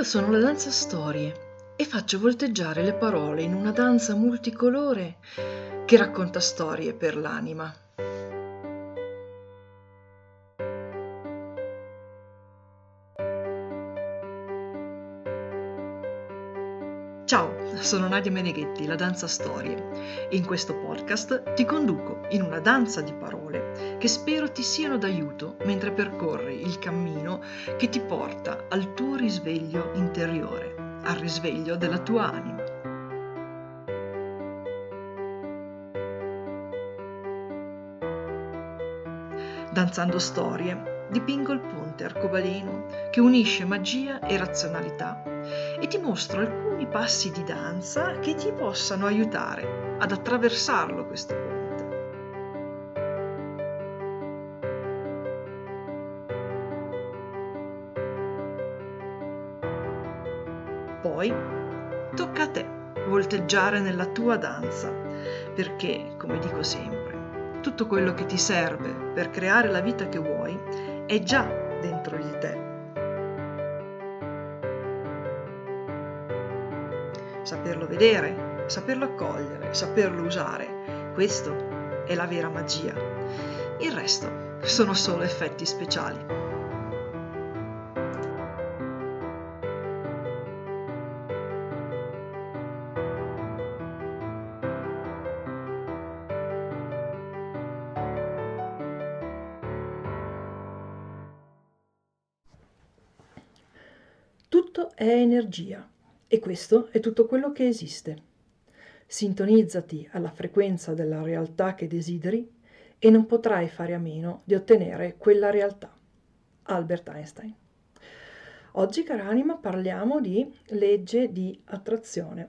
Io sono la danza storie e faccio volteggiare le parole in una danza multicolore che racconta storie per l'anima. Sono Nadia Meneghetti, la Danza Storie, e in questo podcast ti conduco in una danza di parole che spero ti siano d'aiuto mentre percorri il cammino che ti porta al tuo risveglio interiore, al risveglio della tua anima. Danzando storie, dipingo il ponte arcobaleno che unisce magia e razionalità e ti mostro alcuni passi di danza che ti possano aiutare ad attraversarlo questo ponte. Poi tocca a te volteggiare nella tua danza, perché, come dico sempre, tutto quello che ti serve per creare la vita che vuoi è già dentro di te. Saperlo vedere, saperlo accogliere, saperlo usare. Questo è la vera magia. Il resto sono solo effetti speciali. Tutto è energia. E questo è tutto quello che esiste. Sintonizzati alla frequenza della realtà che desideri e non potrai fare a meno di ottenere quella realtà. Albert Einstein. Oggi, cara anima, parliamo di legge di attrazione,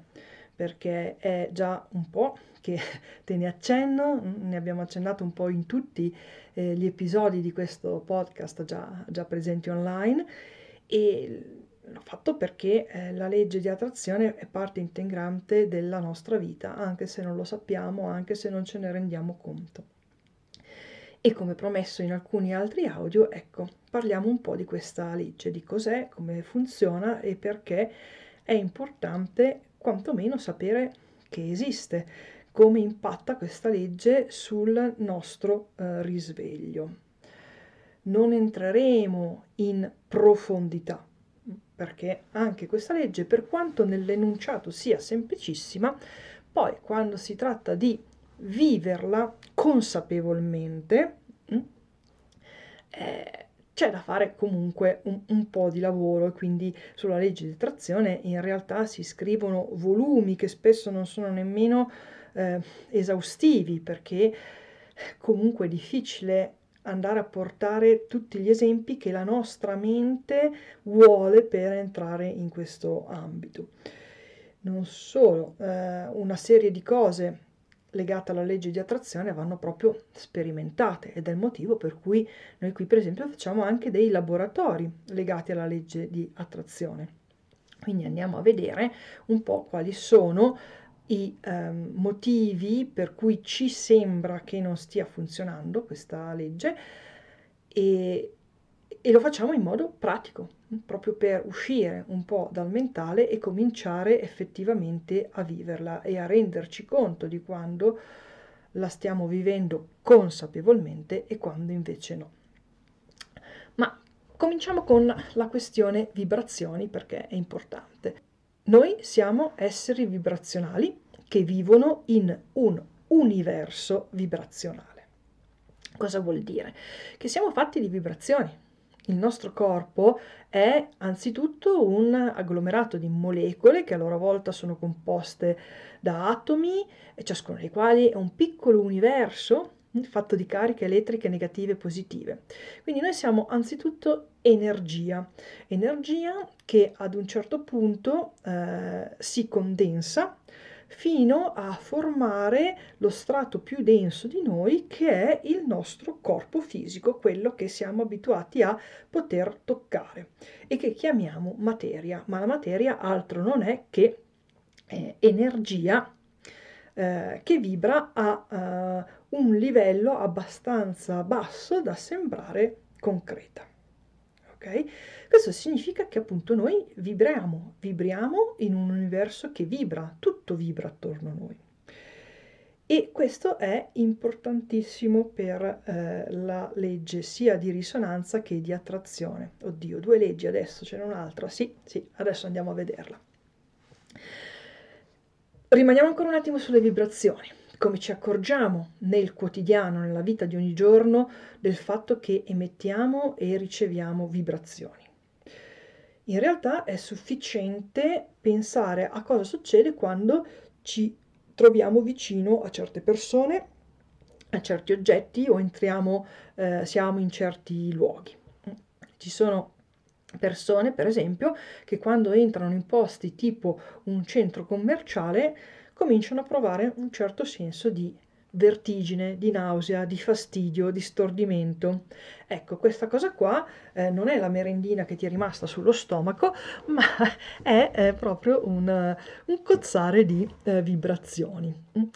perché è già un po' che te ne accenno, ne abbiamo accennato un po' in tutti eh, gli episodi di questo podcast già, già presenti online e l'ho fatto perché eh, la legge di attrazione è parte integrante della nostra vita, anche se non lo sappiamo, anche se non ce ne rendiamo conto. E come promesso in alcuni altri audio, ecco, parliamo un po' di questa legge, di cos'è, come funziona e perché è importante quantomeno sapere che esiste, come impatta questa legge sul nostro eh, risveglio. Non entreremo in profondità perché anche questa legge, per quanto nell'enunciato sia semplicissima, poi quando si tratta di viverla consapevolmente, mm, eh, c'è da fare comunque un, un, po' di lavoro. E quindi sulla legge di attrazione in realtà si scrivono volumi che spesso non sono nemmeno eh, esaustivi perché comunque è difficile andare a portare tutti gli esempi che la nostra mente vuole per entrare in questo ambito. Non solo, eh, una serie di cose legate alla legge di attrazione vanno proprio sperimentate ed è il motivo per cui noi qui per esempio facciamo anche dei laboratori legati alla legge di attrazione. Quindi andiamo a vedere un po' quali sono i ehm, motivi per cui ci sembra che non stia funzionando questa legge e, e lo facciamo in modo pratico, proprio per uscire un po' dal mentale e cominciare effettivamente a viverla e a renderci conto di quando la stiamo vivendo consapevolmente e quando invece no. Ma cominciamo con la questione vibrazioni perché è importante. Noi siamo esseri vibrazionali che vivono in un universo vibrazionale. Cosa vuol dire? Che siamo fatti di vibrazioni. Il nostro corpo è anzitutto un agglomerato di molecole che a loro volta sono composte da atomi, ciascuno dei quali è un piccolo universo fatto di cariche elettriche negative e positive. Quindi noi siamo anzitutto energia, energia che ad un certo punto eh, si condensa fino a formare lo strato più denso di noi che è il nostro corpo fisico, quello che siamo abituati a poter toccare e che chiamiamo materia, ma la materia altro non è che eh, energia eh, che vibra a uh, un livello abbastanza basso da sembrare concreta. ok? Questo significa che appunto noi vibriamo, vibriamo in un universo che vibra, tutto vibra attorno a noi. E questo è importantissimo per eh, la legge sia di risonanza che di attrazione. Oddio, due leggi adesso, ce n'è un'altra. Sì, sì, adesso andiamo a vederla. Rimaniamo ancora un attimo sulle vibrazioni. Come ci accorgiamo nel quotidiano, nella vita di ogni giorno, del fatto che emettiamo e riceviamo vibrazioni? In realtà è sufficiente pensare a cosa succede quando ci troviamo vicino a certe persone, a certi oggetti o entriamo, eh, siamo in certi luoghi. Ci sono persone, per esempio, che quando entrano in posti tipo un centro commerciale cominciano a provare un certo senso di vertigine, di nausea, di fastidio, di stordimento. Ecco, questa cosa qua eh, non è la merendina che ti è rimasta sullo stomaco, ma è, è proprio un, un, cozzare di eh, vibrazioni.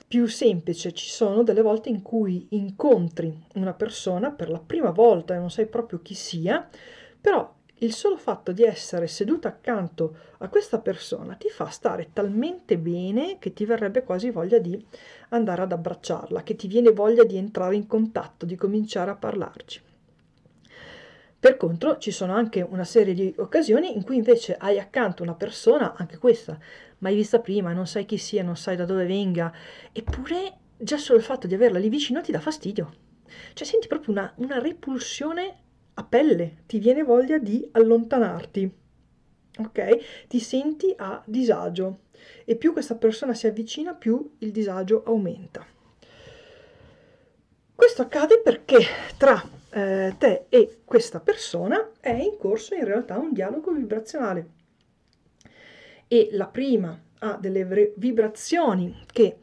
Più semplice, ci sono delle volte in cui incontri una persona per la prima volta e non sai proprio chi sia, però il solo fatto di essere seduta accanto a questa persona ti fa stare talmente bene che ti verrebbe quasi voglia di andare ad abbracciarla, che ti viene voglia di entrare in contatto, di cominciare a parlarci. Per contro ci sono anche una serie di occasioni in cui invece hai accanto una persona, anche questa, mai vista prima, non sai chi sia, non sai da dove venga, eppure già solo il fatto di averla lì vicino ti dà fastidio. Cioè senti proprio una, una repulsione a pelle, ti viene voglia di allontanarti, ok? Ti senti a disagio e più questa persona si avvicina, più il disagio aumenta. Questo accade perché tra eh, te e questa persona è in corso in realtà un dialogo vibrazionale e la prima ha delle vibrazioni che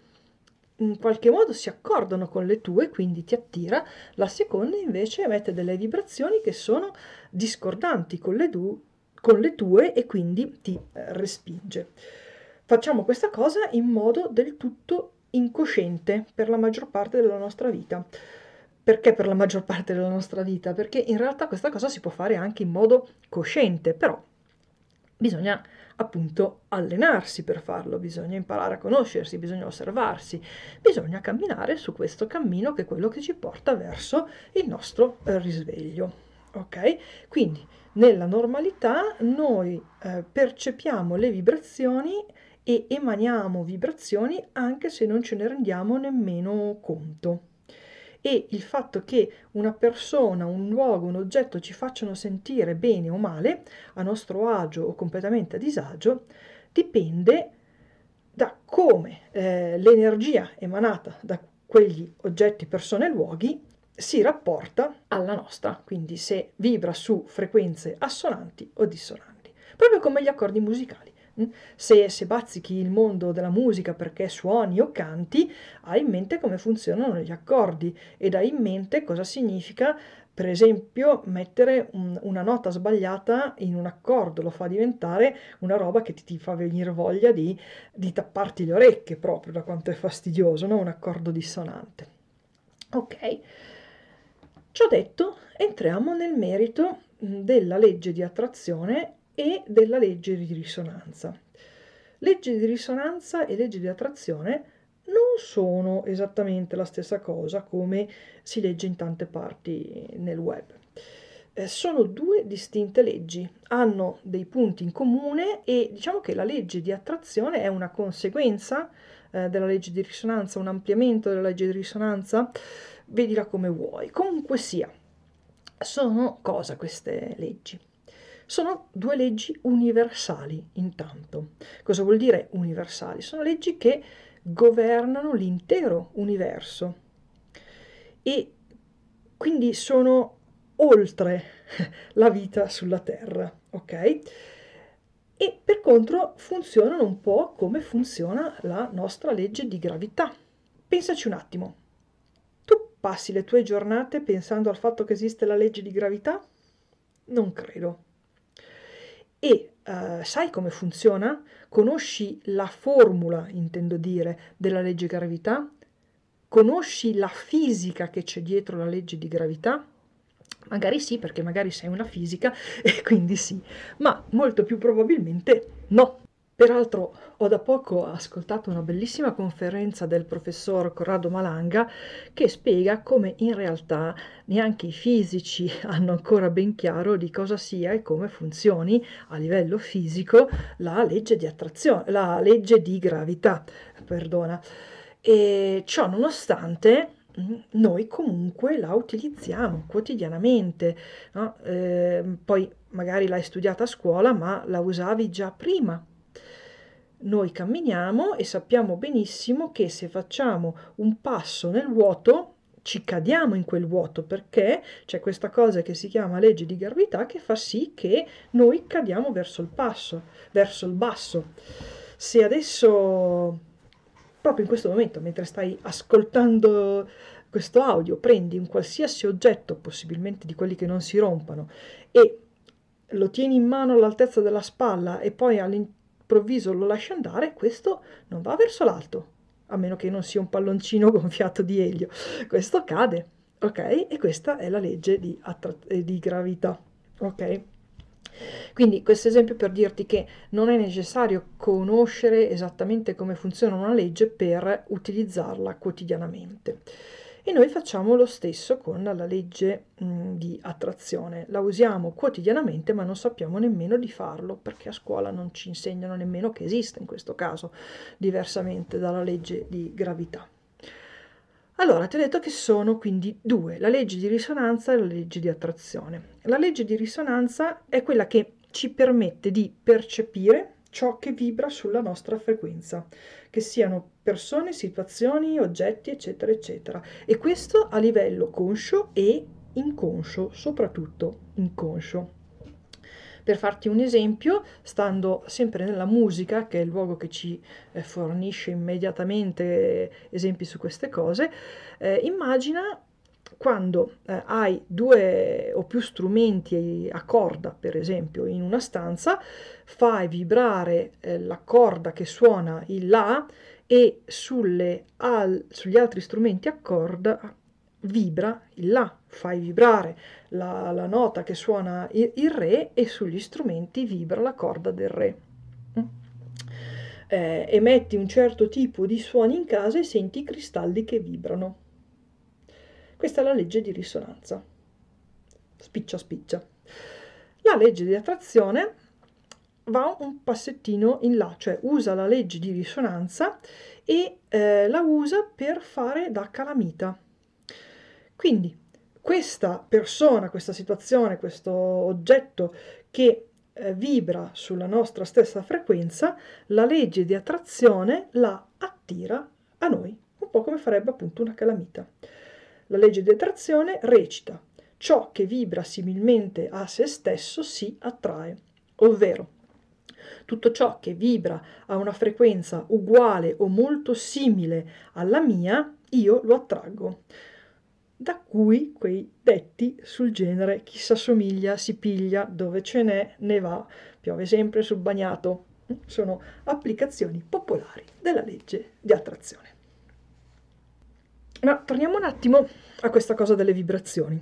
in qualche modo si accordano con le tue, quindi ti attira, la seconda invece emette delle vibrazioni che sono discordanti con le, du- con le tue e quindi ti eh, respinge. Facciamo questa cosa in modo del tutto incosciente per la maggior parte della nostra vita. Perché per la maggior parte della nostra vita? Perché in realtà questa cosa si può fare anche in modo cosciente, però bisogna appunto allenarsi per farlo, bisogna imparare a conoscersi, bisogna osservarsi, bisogna camminare su questo cammino che è quello che ci porta verso il nostro eh, risveglio. Ok? Quindi nella normalità noi eh, percepiamo le vibrazioni e emaniamo vibrazioni anche se non ce ne rendiamo nemmeno conto e il fatto che una persona, un luogo, un oggetto ci facciano sentire bene o male, a nostro agio o completamente a disagio, dipende da come eh, l'energia emanata da quegli oggetti, persone e luoghi si rapporta alla nostra, quindi se vibra su frequenze assonanti o dissonanti, proprio come gli accordi musicali. Se, se, bazzichi il mondo della musica perché suoni o canti, hai in mente come funzionano gli accordi ed hai in mente cosa significa, per esempio, mettere un, una nota sbagliata in un accordo, lo fa diventare una roba che ti, ti fa venire voglia di, di, tapparti le orecchie proprio da quanto è fastidioso, no? un accordo dissonante. Ok, ciò detto, entriamo nel merito mm, della legge di attrazione e della legge di risonanza. Legge di risonanza e legge di attrazione non sono esattamente la stessa cosa come si legge in tante parti nel web. Eh, sono due distinte leggi, hanno dei punti in comune e diciamo che la legge di attrazione è una conseguenza eh, della legge di risonanza, un ampliamento della legge di risonanza, vedila come vuoi. Comunque sia, sono cosa queste leggi? Sono due leggi universali intanto. Cosa vuol dire universali? Sono leggi che governano l'intero universo e quindi sono oltre la vita sulla Terra, ok? E per contro funzionano un po' come funziona la nostra legge di gravità. Pensaci un attimo. Tu passi le tue giornate pensando al fatto che esiste la legge di gravità? Non credo. E uh, sai come funziona? Conosci la formula, intendo dire, della legge gravità? Conosci la fisica che c'è dietro la legge di gravità? Magari sì, perché magari sei una fisica e quindi sì, ma molto più probabilmente no. Peraltro ho da poco ascoltato una bellissima conferenza del professor Corrado Malanga che spiega come in realtà neanche i fisici hanno ancora ben chiaro di cosa sia e come funzioni a livello fisico la legge di attrazione, la legge di gravità, perdona. E ciò nonostante noi comunque la utilizziamo quotidianamente, no? eh, poi magari l'hai studiata a scuola ma la usavi già prima noi camminiamo e sappiamo benissimo che se facciamo un passo nel vuoto ci cadiamo in quel vuoto perché c'è questa cosa che si chiama legge di gravità che fa sì che noi cadiamo verso il passo, verso il basso. Se adesso, proprio in questo momento, mentre stai ascoltando questo audio, prendi un qualsiasi oggetto, possibilmente di quelli che non si rompano, e lo tieni in mano all'altezza della spalla e poi all'interno all'improvviso lo lascia andare, questo non va verso l'alto, a meno che non sia un palloncino gonfiato di elio. Questo cade, ok? E questa è la legge di, attra- eh, di gravità, ok? Quindi questo esempio per dirti che non è necessario conoscere esattamente come funziona una legge per utilizzarla quotidianamente. E noi facciamo lo stesso con la legge mh, mm, di attrazione. La usiamo quotidianamente ma non sappiamo nemmeno di farlo perché a scuola non ci insegnano nemmeno che esiste in questo caso, diversamente dalla legge di gravità. Allora, ti ho detto che sono quindi due, la legge di risonanza e la legge di attrazione. La legge di risonanza è quella che ci permette di percepire ciò che vibra sulla nostra frequenza, che siano persone, situazioni, oggetti, eccetera, eccetera. E questo a livello conscio e inconscio, soprattutto inconscio. Per farti un esempio, stando sempre nella musica, che è il luogo che ci eh, fornisce immediatamente esempi su queste cose, eh, immagina quando eh, hai due o più strumenti a corda, per esempio, in una stanza, fai vibrare eh, la corda che suona il La e sulle, al, sugli altri strumenti a corda vibra il La, fai vibrare la, la nota che suona il, il, Re e sugli strumenti vibra la corda del Re. Mm? Eh, emetti un certo tipo di suoni in casa e senti i cristalli che vibrano. Questa è la legge di risonanza. Spiccia spiccia. La legge di attrazione va un passettino in là, cioè usa la legge di risonanza e eh, la usa per fare da calamita. Quindi questa persona, questa situazione, questo oggetto che eh, vibra sulla nostra stessa frequenza, la legge di attrazione la attira a noi, un po' come farebbe appunto una calamita. La legge di attrazione recita ciò che vibra similmente a se stesso si attrae, ovvero tutto ciò che vibra a una frequenza uguale o molto simile alla mia, io lo attraggo. Da cui quei detti sul genere chi s'assomiglia si piglia, dove ce n'è ne va, piove sempre sul bagnato. Sono applicazioni popolari della legge di attrazione. Ma torniamo un attimo a questa cosa delle vibrazioni.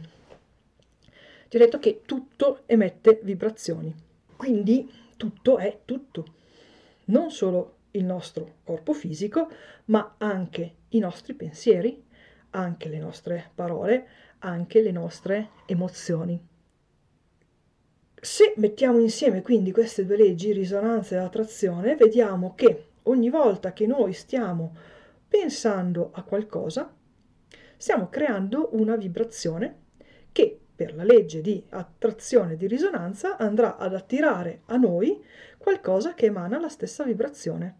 Ti ho detto che tutto emette vibrazioni, quindi tutto è tutto, non solo il nostro corpo fisico, ma anche i nostri pensieri, anche le nostre parole, anche le nostre emozioni. Se mettiamo insieme quindi queste due leggi, risonanza e attrazione, vediamo che ogni volta che noi stiamo pensando a qualcosa, stiamo creando una vibrazione per la legge di attrazione e di risonanza andrà ad attirare a noi qualcosa che emana la stessa vibrazione.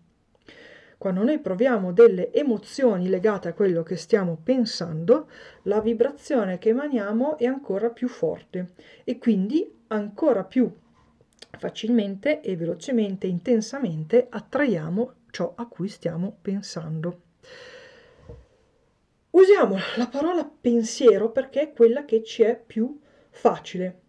Quando noi proviamo delle emozioni legate a quello che stiamo pensando, la vibrazione che emaniamo è ancora più forte e quindi ancora più facilmente e velocemente, intensamente attraiamo ciò a cui stiamo pensando. Usiamo la parola pensiero perché è quella che ci è più facile.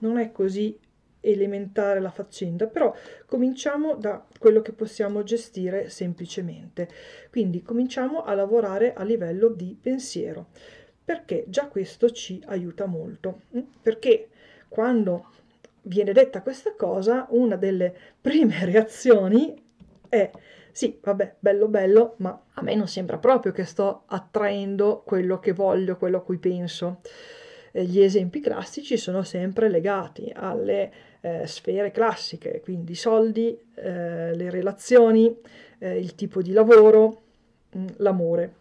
Non è così elementare la faccenda, però cominciamo da quello che possiamo gestire semplicemente. Quindi cominciamo a lavorare a livello di pensiero. perché già questo ci aiuta molto. Perché quando viene detta questa cosa, una delle prime reazioni è sì, vabbè, bello bello, ma a me non sembra proprio che sto attraendo quello che voglio, quello a cui penso. Eh, gli esempi classici sono sempre legati alle eh, sfere classiche, quindi i soldi, eh, le relazioni, eh, il tipo di lavoro, mh, mm, l'amore.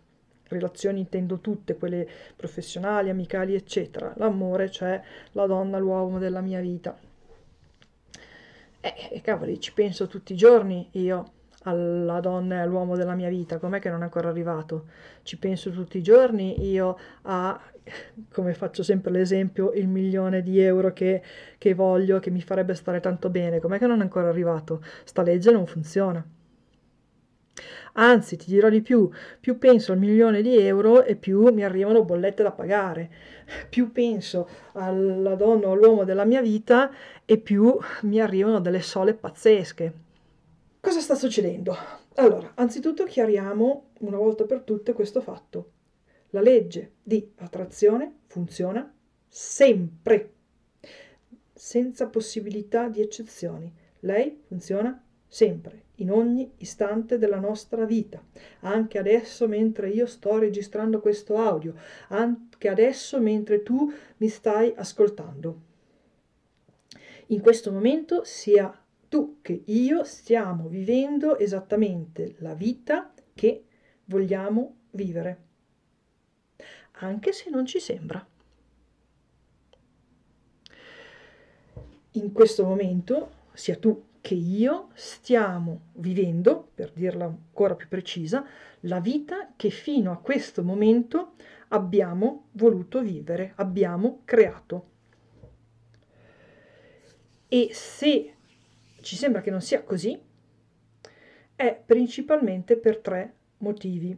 Relazioni intendo tutte, quelle professionali, amicali, eccetera. L'amore, cioè la donna, l'uomo della mia vita. E cavoli, ci penso tutti i giorni io alla donna e all'uomo della mia vita, com'è che non è ancora arrivato? Ci penso tutti i giorni io a, come faccio sempre l'esempio, il milione di euro che, che voglio, che mi farebbe stare tanto bene, com'è che non è ancora arrivato? Sta legge non funziona. Anzi, ti dirò di più, più penso al milione di euro e più mi arrivano bollette da pagare, più penso alla donna o all'uomo della mia vita e più mi arrivano delle sole pazzesche. Cosa sta succedendo? Allora, anzitutto chiariamo una volta per tutte questo fatto. La legge di attrazione funziona sempre, senza possibilità di eccezioni. Lei funziona sempre, in ogni istante della nostra vita, anche adesso mentre io sto registrando questo audio, anche adesso mentre tu mi stai ascoltando. In questo momento sia tu che io stiamo vivendo esattamente la vita che vogliamo vivere, anche se non ci sembra. In questo momento, sia tu che io stiamo vivendo, per dirla ancora più precisa, la vita che fino a questo momento abbiamo voluto vivere, abbiamo creato. E se ci sembra che non sia così, è principalmente per tre motivi,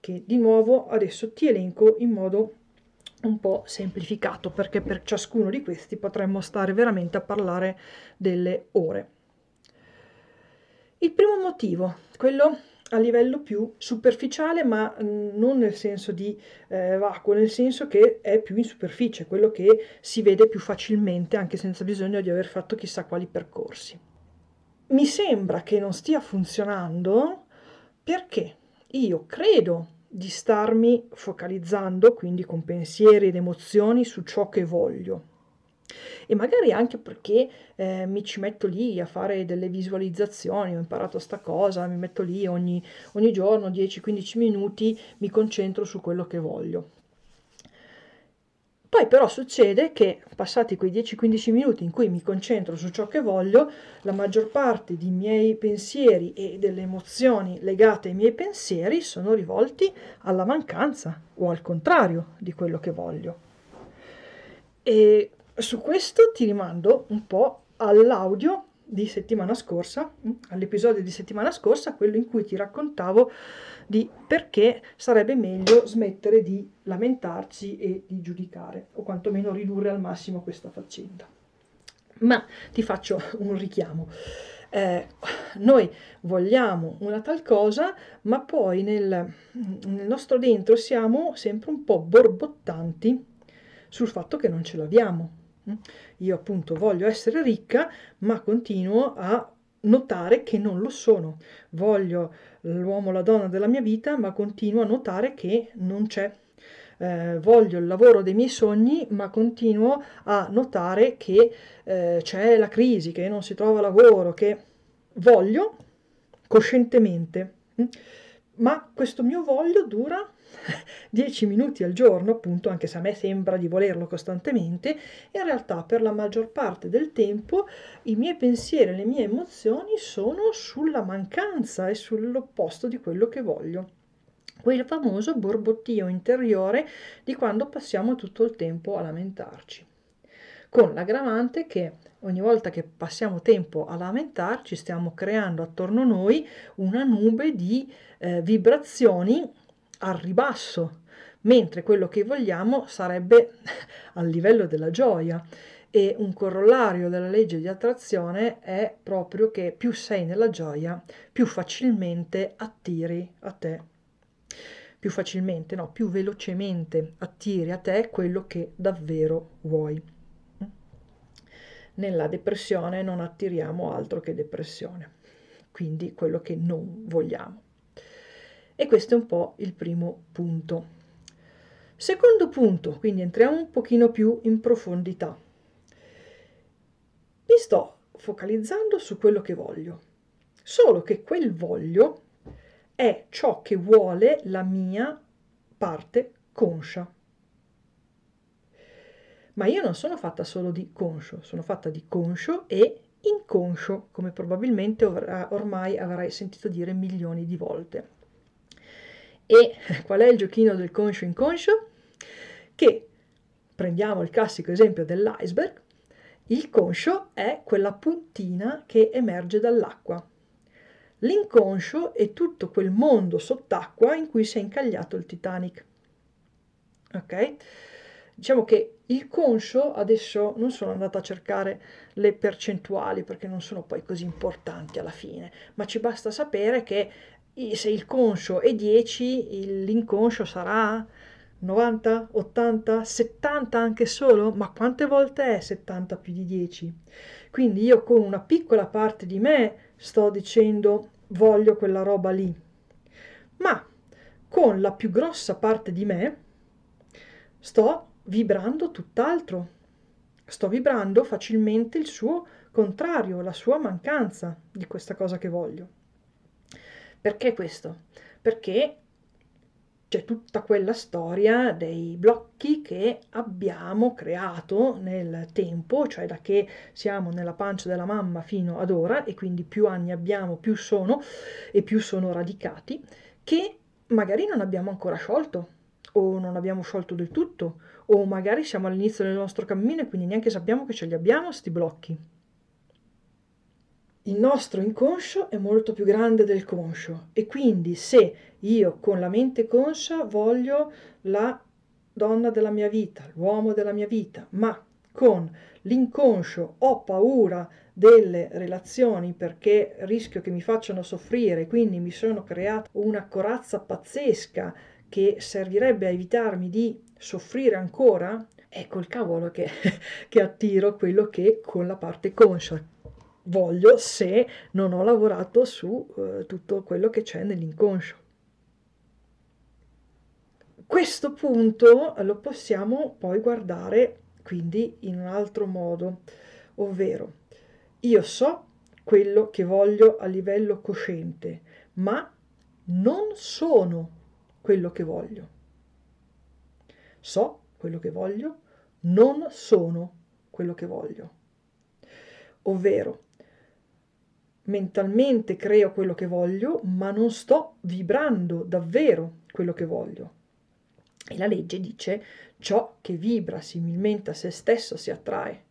che di nuovo adesso ti elenco in modo un po' semplificato, perché per ciascuno di questi potremmo stare veramente a parlare delle ore. Il primo motivo, quello a livello più superficiale, ma non nel senso di eh, vacuo, nel senso che è più in superficie, quello che si vede più facilmente anche senza bisogno di aver fatto chissà quali percorsi mi sembra che non stia funzionando perché io credo di starmi focalizzando, quindi con pensieri ed emozioni, su ciò che voglio. E magari anche perché eh, mi ci metto lì a fare delle visualizzazioni, ho imparato sta cosa, mi metto lì ogni, ogni giorno 10-15 minuti, mi concentro su quello che voglio. Poi però succede che passati quei 10-15 minuti in cui mi concentro su ciò che voglio, la maggior parte dei miei pensieri e delle emozioni legate ai miei pensieri sono rivolti alla mancanza o al contrario di quello che voglio. E su questo ti rimando un po' all'audio di settimana scorsa, mm, all'episodio di settimana scorsa, quello in cui ti raccontavo di perché sarebbe meglio smettere di lamentarci e di giudicare, o quantomeno ridurre al massimo questa faccenda. Ma ti faccio un richiamo. Eh, noi vogliamo una tal cosa, ma poi nel, nel nostro dentro siamo sempre un po' borbottanti sul fatto che non ce l'abbiamo. Io appunto voglio essere ricca, ma continuo a notare che non lo sono. Voglio l'uomo o la donna della mia vita, ma continuo a notare che non c'è. Eh, voglio il lavoro dei miei sogni, ma continuo a notare che eh, c'è la crisi, che non si trova lavoro, che voglio coscientemente. Mm? Ma questo mio voglio dura 10 minuti al giorno, appunto, anche se a me sembra di volerlo costantemente, in realtà per la maggior parte del tempo i miei pensieri e le mie emozioni sono sulla mancanza e sull'opposto di quello che voglio. Quel famoso borbottio interiore di quando passiamo tutto il tempo a lamentarci. Con l'aggravante che ogni volta che passiamo tempo a lamentarci stiamo creando attorno a noi una nube di eh, vibrazioni al ribasso, mentre quello che vogliamo sarebbe al livello della gioia. E un corollario della legge di attrazione è proprio che più sei nella gioia, più facilmente attiri a te. più facilmente, no, più velocemente attiri a te quello che davvero vuoi. Nella depressione non attiriamo altro che depressione, quindi quello che non vogliamo. E questo è un po' il primo punto. Secondo punto, quindi entriamo un pochino più in profondità. Mi sto focalizzando su quello che voglio, solo che quel voglio è ciò che vuole la mia parte conscia. Ma io non sono fatta solo di conscio, sono fatta di conscio e inconscio, come probabilmente ormai avrai sentito dire milioni di volte. E qual è il giochino del conscio inconscio? Che prendiamo il classico esempio dell'iceberg, il conscio è quella puntina che emerge dall'acqua. L'inconscio è tutto quel mondo sott'acqua in cui si è incagliato il Titanic. Ok? Diciamo che il conscio, adesso non sono andata a cercare le percentuali perché non sono poi così importanti alla fine, ma ci basta sapere che se il conscio è 10, l'inconscio sarà 90, 80, 70 anche solo? Ma quante volte è 70 più di 10? Quindi io con una piccola parte di me sto dicendo voglio quella roba lì, ma con la più grossa parte di me sto vibrando tutt'altro. Sto vibrando facilmente il suo contrario, la sua mancanza di questa cosa che voglio. Perché questo? Perché c'è tutta quella storia dei blocchi che abbiamo creato nel tempo, cioè da che siamo nella pancia della mamma fino ad ora, e quindi più anni abbiamo, più sono e più sono radicati, che magari non abbiamo ancora sciolto o non abbiamo sciolto del tutto, o magari siamo all'inizio del nostro cammino e quindi neanche sappiamo che ce li abbiamo questi blocchi. Il nostro inconscio è molto più grande del conscio e quindi se io con la mente conscia voglio la donna della mia vita, l'uomo della mia vita, ma con l'inconscio ho paura delle relazioni perché rischio che mi facciano soffrire, quindi mi sono creato una corazza pazzesca che servirebbe a evitarmi di soffrire ancora, ecco il cavolo che, che attiro quello che con la parte conscia voglio se non ho lavorato su eh, tutto quello che c'è nell'inconscio. Questo punto lo possiamo poi guardare quindi in un altro modo, ovvero io so quello che voglio a livello cosciente, ma non sono quello che voglio. So quello che voglio, non sono quello che voglio. Ovvero, mentalmente creo quello che voglio, ma non sto vibrando davvero quello che voglio. E la legge dice ciò che vibra similmente a se stesso si attrae.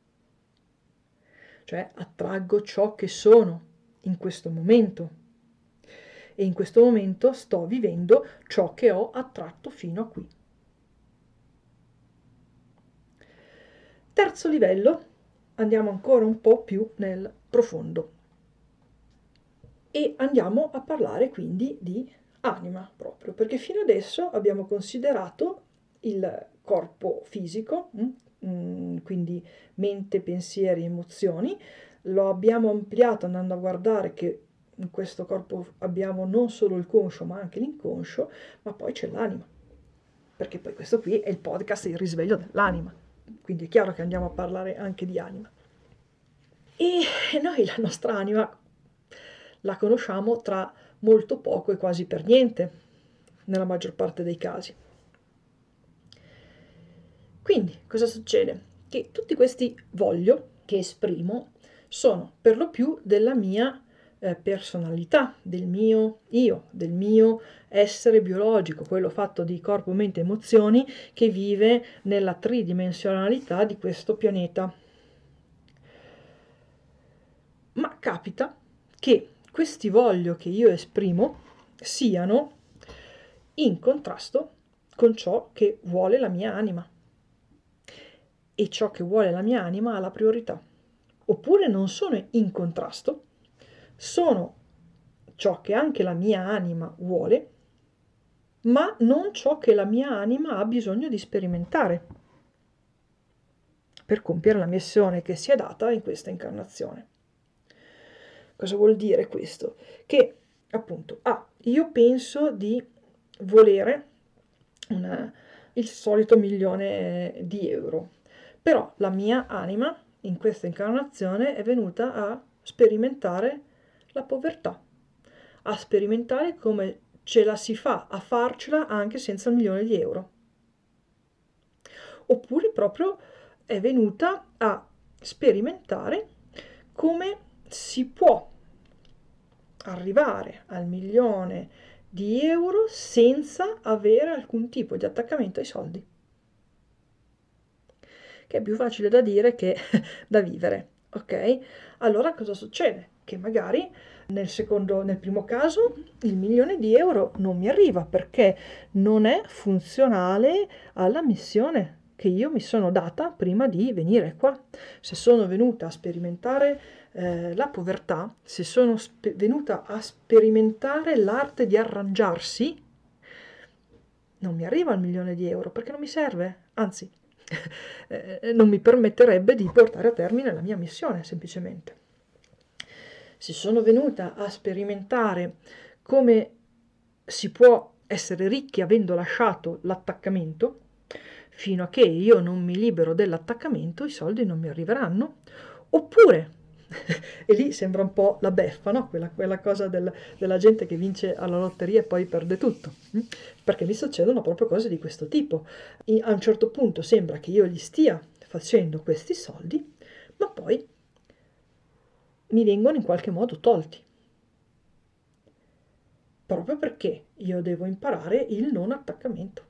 Cioè attraggo ciò che sono in questo momento. E in questo momento sto vivendo ciò che ho attratto fino a qui. Terzo livello, andiamo ancora un po' più nel profondo e andiamo a parlare quindi di anima proprio, perché fino adesso abbiamo considerato il corpo fisico, mm, mm, quindi mente, pensieri, emozioni, lo abbiamo ampliato andando a guardare che in questo corpo abbiamo non solo il conscio ma anche l'inconscio, ma poi c'è l'anima, perché poi questo qui è il podcast Il risveglio dell'anima, quindi è chiaro che andiamo a parlare anche di anima. E noi la nostra anima la conosciamo tra molto poco e quasi per niente, nella maggior parte dei casi. Quindi cosa succede? Che tutti questi voglio che esprimo sono per lo più della mia eh, personalità, del mio io, del mio essere biologico, quello fatto di corpo, mente, emozioni che vive nella tridimensionalità di questo pianeta. Ma capita che questi voglio che io esprimo siano in contrasto con ciò che vuole la mia anima. E ciò che vuole la mia anima ha la priorità. Oppure non sono in contrasto, sono ciò che anche la mia anima vuole, ma non ciò che la mia anima ha bisogno di sperimentare per compiere la missione che si è data in questa incarnazione. Cosa vuol dire questo? Che appunto, ah, io penso di volere una, il solito milione di euro, però la mia anima in questa incarnazione è venuta a sperimentare la povertà, a sperimentare come ce la si fa a farcela anche senza il milione di euro. Oppure proprio è venuta a sperimentare come si può arrivare al milione di euro senza avere alcun tipo di attaccamento ai soldi. Che è più facile da dire che da vivere, ok? Allora cosa succede? Che magari nel, secondo, nel primo caso il milione di euro non mi arriva perché non è funzionale alla missione che io mi sono data prima di venire qua. Se sono venuta a sperimentare eh, la povertà, se sono spe- venuta a sperimentare l'arte di arrangiarsi, non mi arriva il milione di euro perché non mi serve, anzi, eh, non mi permetterebbe di portare a termine la mia missione semplicemente. Se sono venuta a sperimentare come si può essere ricchi avendo lasciato l'attaccamento, fino a che io non mi libero dell'attaccamento i soldi non mi arriveranno, oppure, e lì sembra un po' la beffa, no? quella, quella, cosa del, della gente che vince alla lotteria e poi perde tutto, hm? perché mi succedono proprio cose di questo tipo. E a un certo punto sembra che io gli stia facendo questi soldi, ma poi mi vengono in qualche modo tolti. Proprio perché io devo imparare il non attaccamento.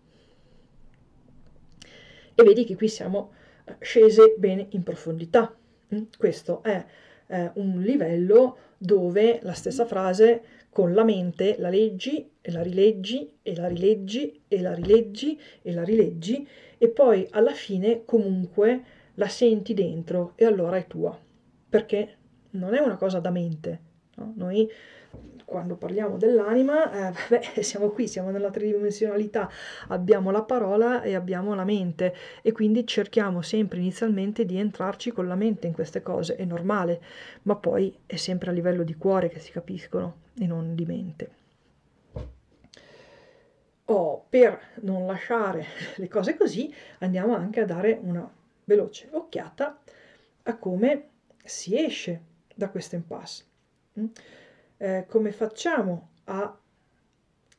E vedi che qui siamo eh, scese bene in profondità. Mm? Questo è eh, un livello dove la stessa frase con la mente la leggi e la rileggi e la rileggi e la rileggi e la rileggi e poi alla fine comunque la senti dentro e allora è tua. Perché non è una cosa da mente. No? Noi quando parliamo dell'anima, eh, beh, siamo qui, siamo nella tridimensionalità, abbiamo la parola e abbiamo la mente e quindi cerchiamo sempre inizialmente di entrarci con la mente in queste cose, è normale, ma poi è sempre a livello di cuore che si capiscono e non di mente. Oh, per non lasciare le cose così, andiamo anche a dare una veloce occhiata a come si esce da questo impasse. Mm? Eh, come facciamo a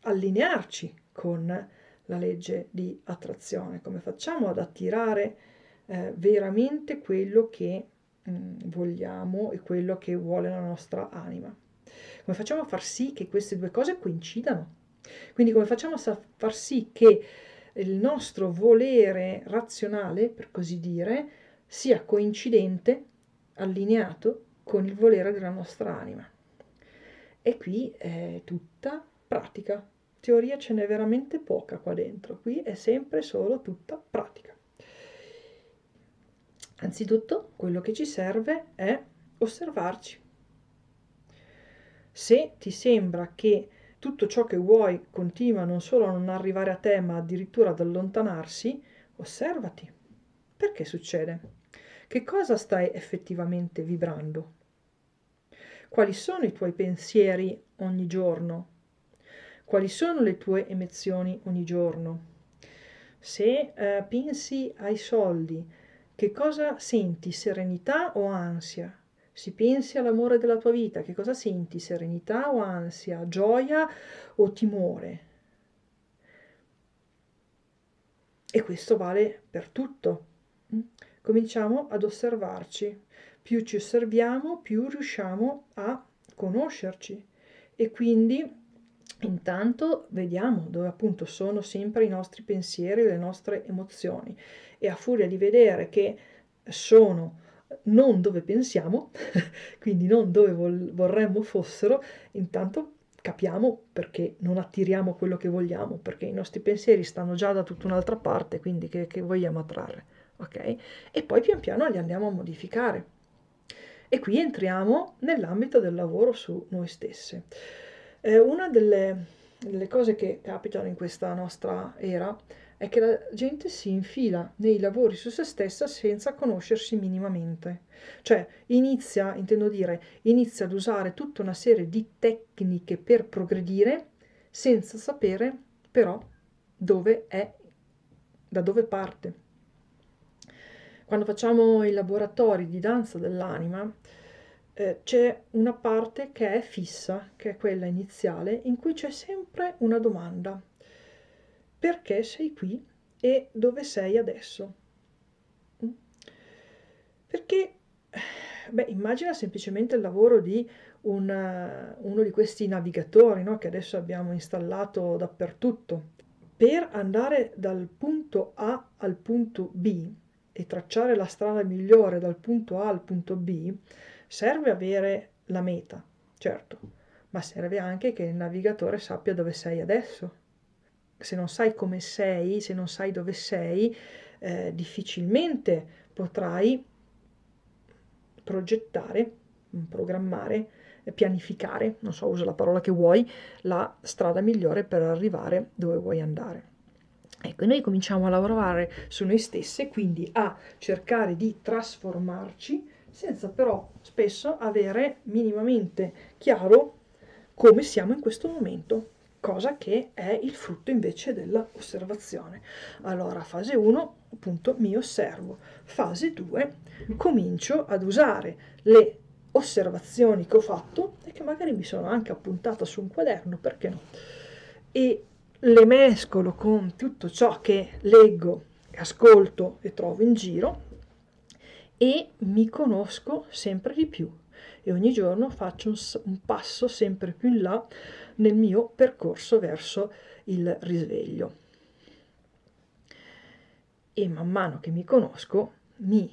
allinearci con la legge di attrazione? Come facciamo ad attirare eh, veramente quello che mh, mm, vogliamo e quello che vuole la nostra anima? Come facciamo a far sì che queste due cose coincidano? Quindi come facciamo a far sì che il nostro volere razionale, per così dire, sia coincidente, allineato con il volere della nostra anima. E qui è tutta pratica. Teoria ce n'è veramente poca qua dentro, qui è sempre solo tutta pratica. Anzitutto, quello che ci serve è osservarci. Se ti sembra che tutto ciò che vuoi continua non solo a non arrivare a te, ma addirittura ad allontanarsi, osservati. Perché succede? Che cosa stai effettivamente vibrando? Quali sono i tuoi pensieri ogni giorno? Quali sono le tue emozioni ogni giorno? Se eh, pensi ai soldi, che cosa senti? Serenità o ansia? Se pensi all'amore della tua vita, che cosa senti? Serenità o ansia? Gioia o timore? E questo vale per tutto. Mm? Cominciamo ad osservarci più ci osserviamo, più riusciamo a conoscerci e quindi intanto vediamo dove appunto sono sempre i nostri pensieri, le nostre emozioni e a furia di vedere che sono non dove pensiamo, quindi non dove vol- vorremmo fossero, intanto capiamo perché non attiriamo quello che vogliamo, perché i nostri pensieri stanno già da tutta un'altra parte, quindi che, che vogliamo attrarre, ok? E poi pian piano li andiamo a modificare. E qui entriamo nell'ambito del lavoro su noi stesse. Eh, una delle delle cose che capitano in questa nostra era è che la gente si infila nei lavori su se stessa senza conoscersi minimamente. Cioè inizia, intendo dire, inizia ad usare tutta una serie di tecniche per progredire senza sapere però dove è, da dove parte. Quando facciamo i laboratori di danza dell'anima, eh, c'è una parte che è fissa, che è quella iniziale, in cui c'è sempre una domanda. Perché sei qui e dove sei adesso? Mm? Perché, beh, immagina semplicemente il lavoro di un, uno di questi navigatori no, che adesso abbiamo installato dappertutto. Per andare dal punto A al punto B e tracciare la strada migliore dal punto A al punto B, Serve avere la meta, certo, ma serve anche che il navigatore sappia dove sei adesso. Se non sai come sei, se non sai dove sei, eh, difficilmente potrai progettare, programmare, pianificare, non so, usa la parola che vuoi, la strada migliore per arrivare dove vuoi andare. Ecco, noi cominciamo a lavorare su noi stesse, quindi a cercare di trasformarci senza però spesso avere minimamente chiaro come siamo in questo momento, cosa che è il frutto invece dell'osservazione. Allora, fase 1, appunto, mi osservo. Fase 2, comincio ad usare le osservazioni che ho fatto e che magari mi sono anche appuntata su un quaderno, perché no? E le mescolo con tutto ciò che leggo, ascolto e trovo in giro e mi conosco sempre di più e ogni giorno faccio un, un, passo sempre più in là nel mio percorso verso il risveglio. E man mano che mi conosco mi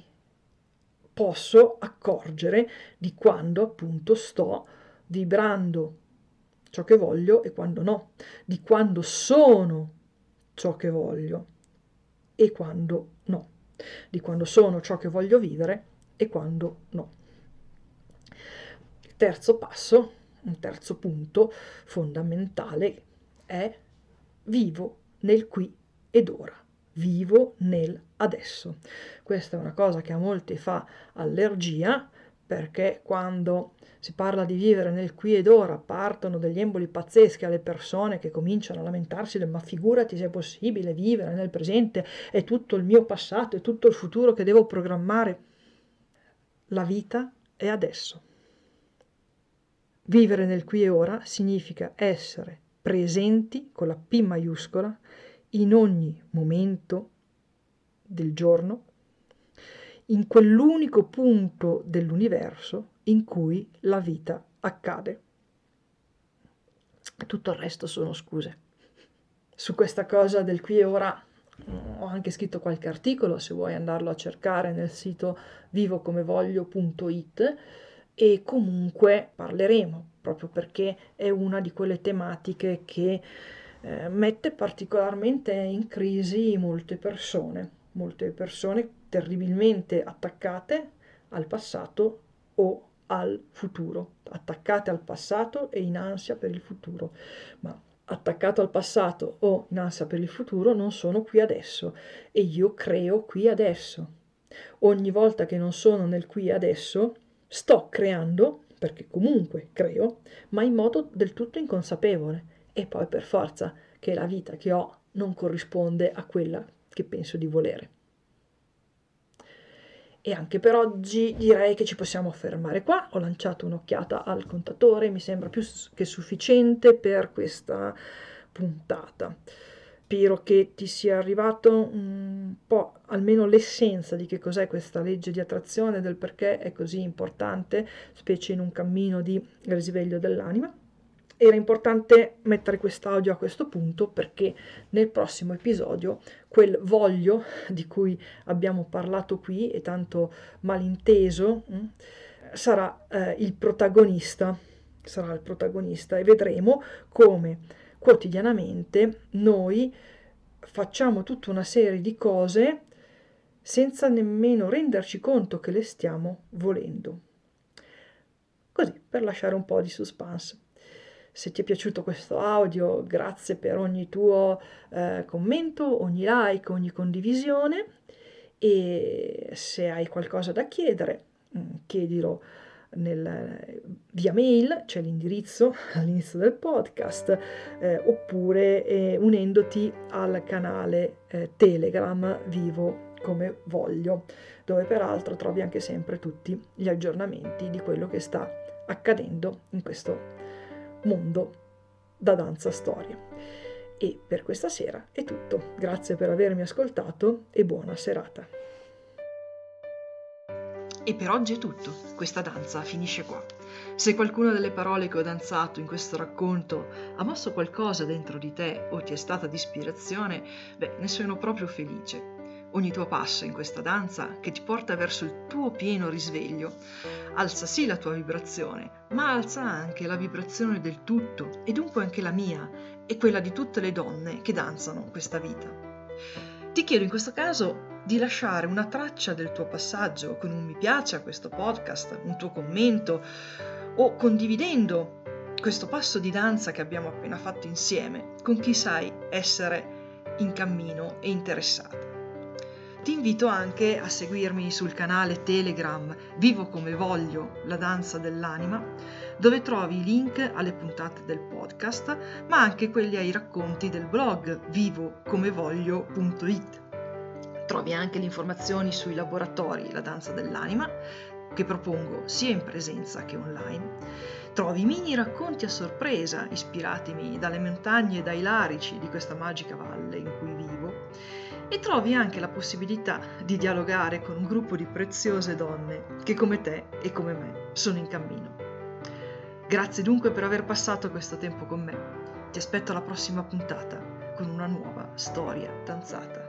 posso accorgere di quando appunto sto vibrando ciò che voglio e quando no, di quando sono ciò che voglio e quando no di quando sono ciò che voglio vivere e quando no. Il terzo passo, un terzo punto fondamentale è vivo nel qui ed ora, vivo nel adesso. Questa è una cosa che a molti fa allergia perché quando si parla di vivere nel qui ed ora, partono degli emboli pazzeschi alle persone che cominciano a lamentarsi ma figurati se è possibile vivere nel presente, è tutto il mio passato, è tutto il futuro che devo programmare. La vita è adesso. Vivere nel qui e ora significa essere presenti con la P maiuscola in ogni momento del giorno, in quell'unico punto dell'universo in cui la vita accade. Tutto il resto sono scuse. Su questa cosa del qui e ora mm, ho anche scritto qualche articolo, se vuoi andarlo a cercare nel sito vivocomevoglio.it e comunque parleremo proprio perché è una di quelle tematiche che eh, mette particolarmente in crisi molte persone, molte persone terribilmente attaccate al passato o al futuro, attaccate al passato e in ansia per il futuro, ma attaccato al passato o in ansia per il futuro non sono qui adesso e io creo qui adesso. Ogni volta che non sono nel qui adesso, sto creando, perché comunque creo, ma in modo del tutto inconsapevole. E poi per forza che la vita che ho non corrisponde a quella che penso di volere. E anche per oggi direi che ci possiamo fermare qua. Ho lanciato un'occhiata al contatore, mi sembra più che sufficiente per questa puntata. Spero che ti sia arrivato un po' almeno l'essenza di che cos'è questa legge di attrazione, del perché è così importante, specie in un cammino di risveglio dell'anima. Era importante mettere quest'audio a questo punto perché nel prossimo episodio quel voglio di cui abbiamo parlato qui e tanto malinteso mm, sarà eh, il protagonista, sarà il protagonista e vedremo come quotidianamente noi facciamo tutta una serie di cose senza nemmeno renderci conto che le stiamo volendo. Così, per lasciare un po' di suspense. Se ti è piaciuto questo audio, grazie per ogni tuo eh, commento, ogni like, ogni condivisione. E se hai qualcosa da chiedere, mm, chiedilo nel, via mail, c'è l'indirizzo all'inizio del podcast, eh, oppure eh, unendoti al canale eh, Telegram Vivo come voglio, dove peraltro trovi anche sempre tutti gli aggiornamenti di quello che sta accadendo in questo mondo da danza storia. E per questa sera è tutto. Grazie per avermi ascoltato e buona serata. E per oggi è tutto, questa danza finisce qua. Se qualcuna delle parole che ho danzato in questo racconto ha mosso qualcosa dentro di te o ti è stata di ispirazione, beh, ne sono proprio felice. Ogni tuo passo in questa danza che ti porta verso il tuo pieno risveglio alza sì la tua vibrazione, ma alza anche la vibrazione del tutto e dunque anche la mia e quella di tutte le donne che danzano questa vita. Ti chiedo in questo caso di lasciare una traccia del tuo passaggio con un mi piace a questo podcast, un tuo commento o condividendo questo passo di danza che abbiamo appena fatto insieme con chi sai essere in cammino e interessato. Ti invito anche a seguirmi sul canale Telegram Vivo come voglio, la danza dell'anima, dove trovi i link alle puntate del podcast, ma anche quelli ai racconti del blog vivocomevoglio.it. Trovi anche le informazioni sui laboratori La danza dell'anima, che propongo sia in presenza che online. Trovi mini racconti a sorpresa ispiratimi dalle montagne e dai larici di questa magica valle in cui e trovi anche la possibilità di dialogare con un gruppo di preziose donne che come te e come me sono in cammino. Grazie dunque per aver passato questo tempo con me. Ti aspetto alla prossima puntata con una nuova storia danzata.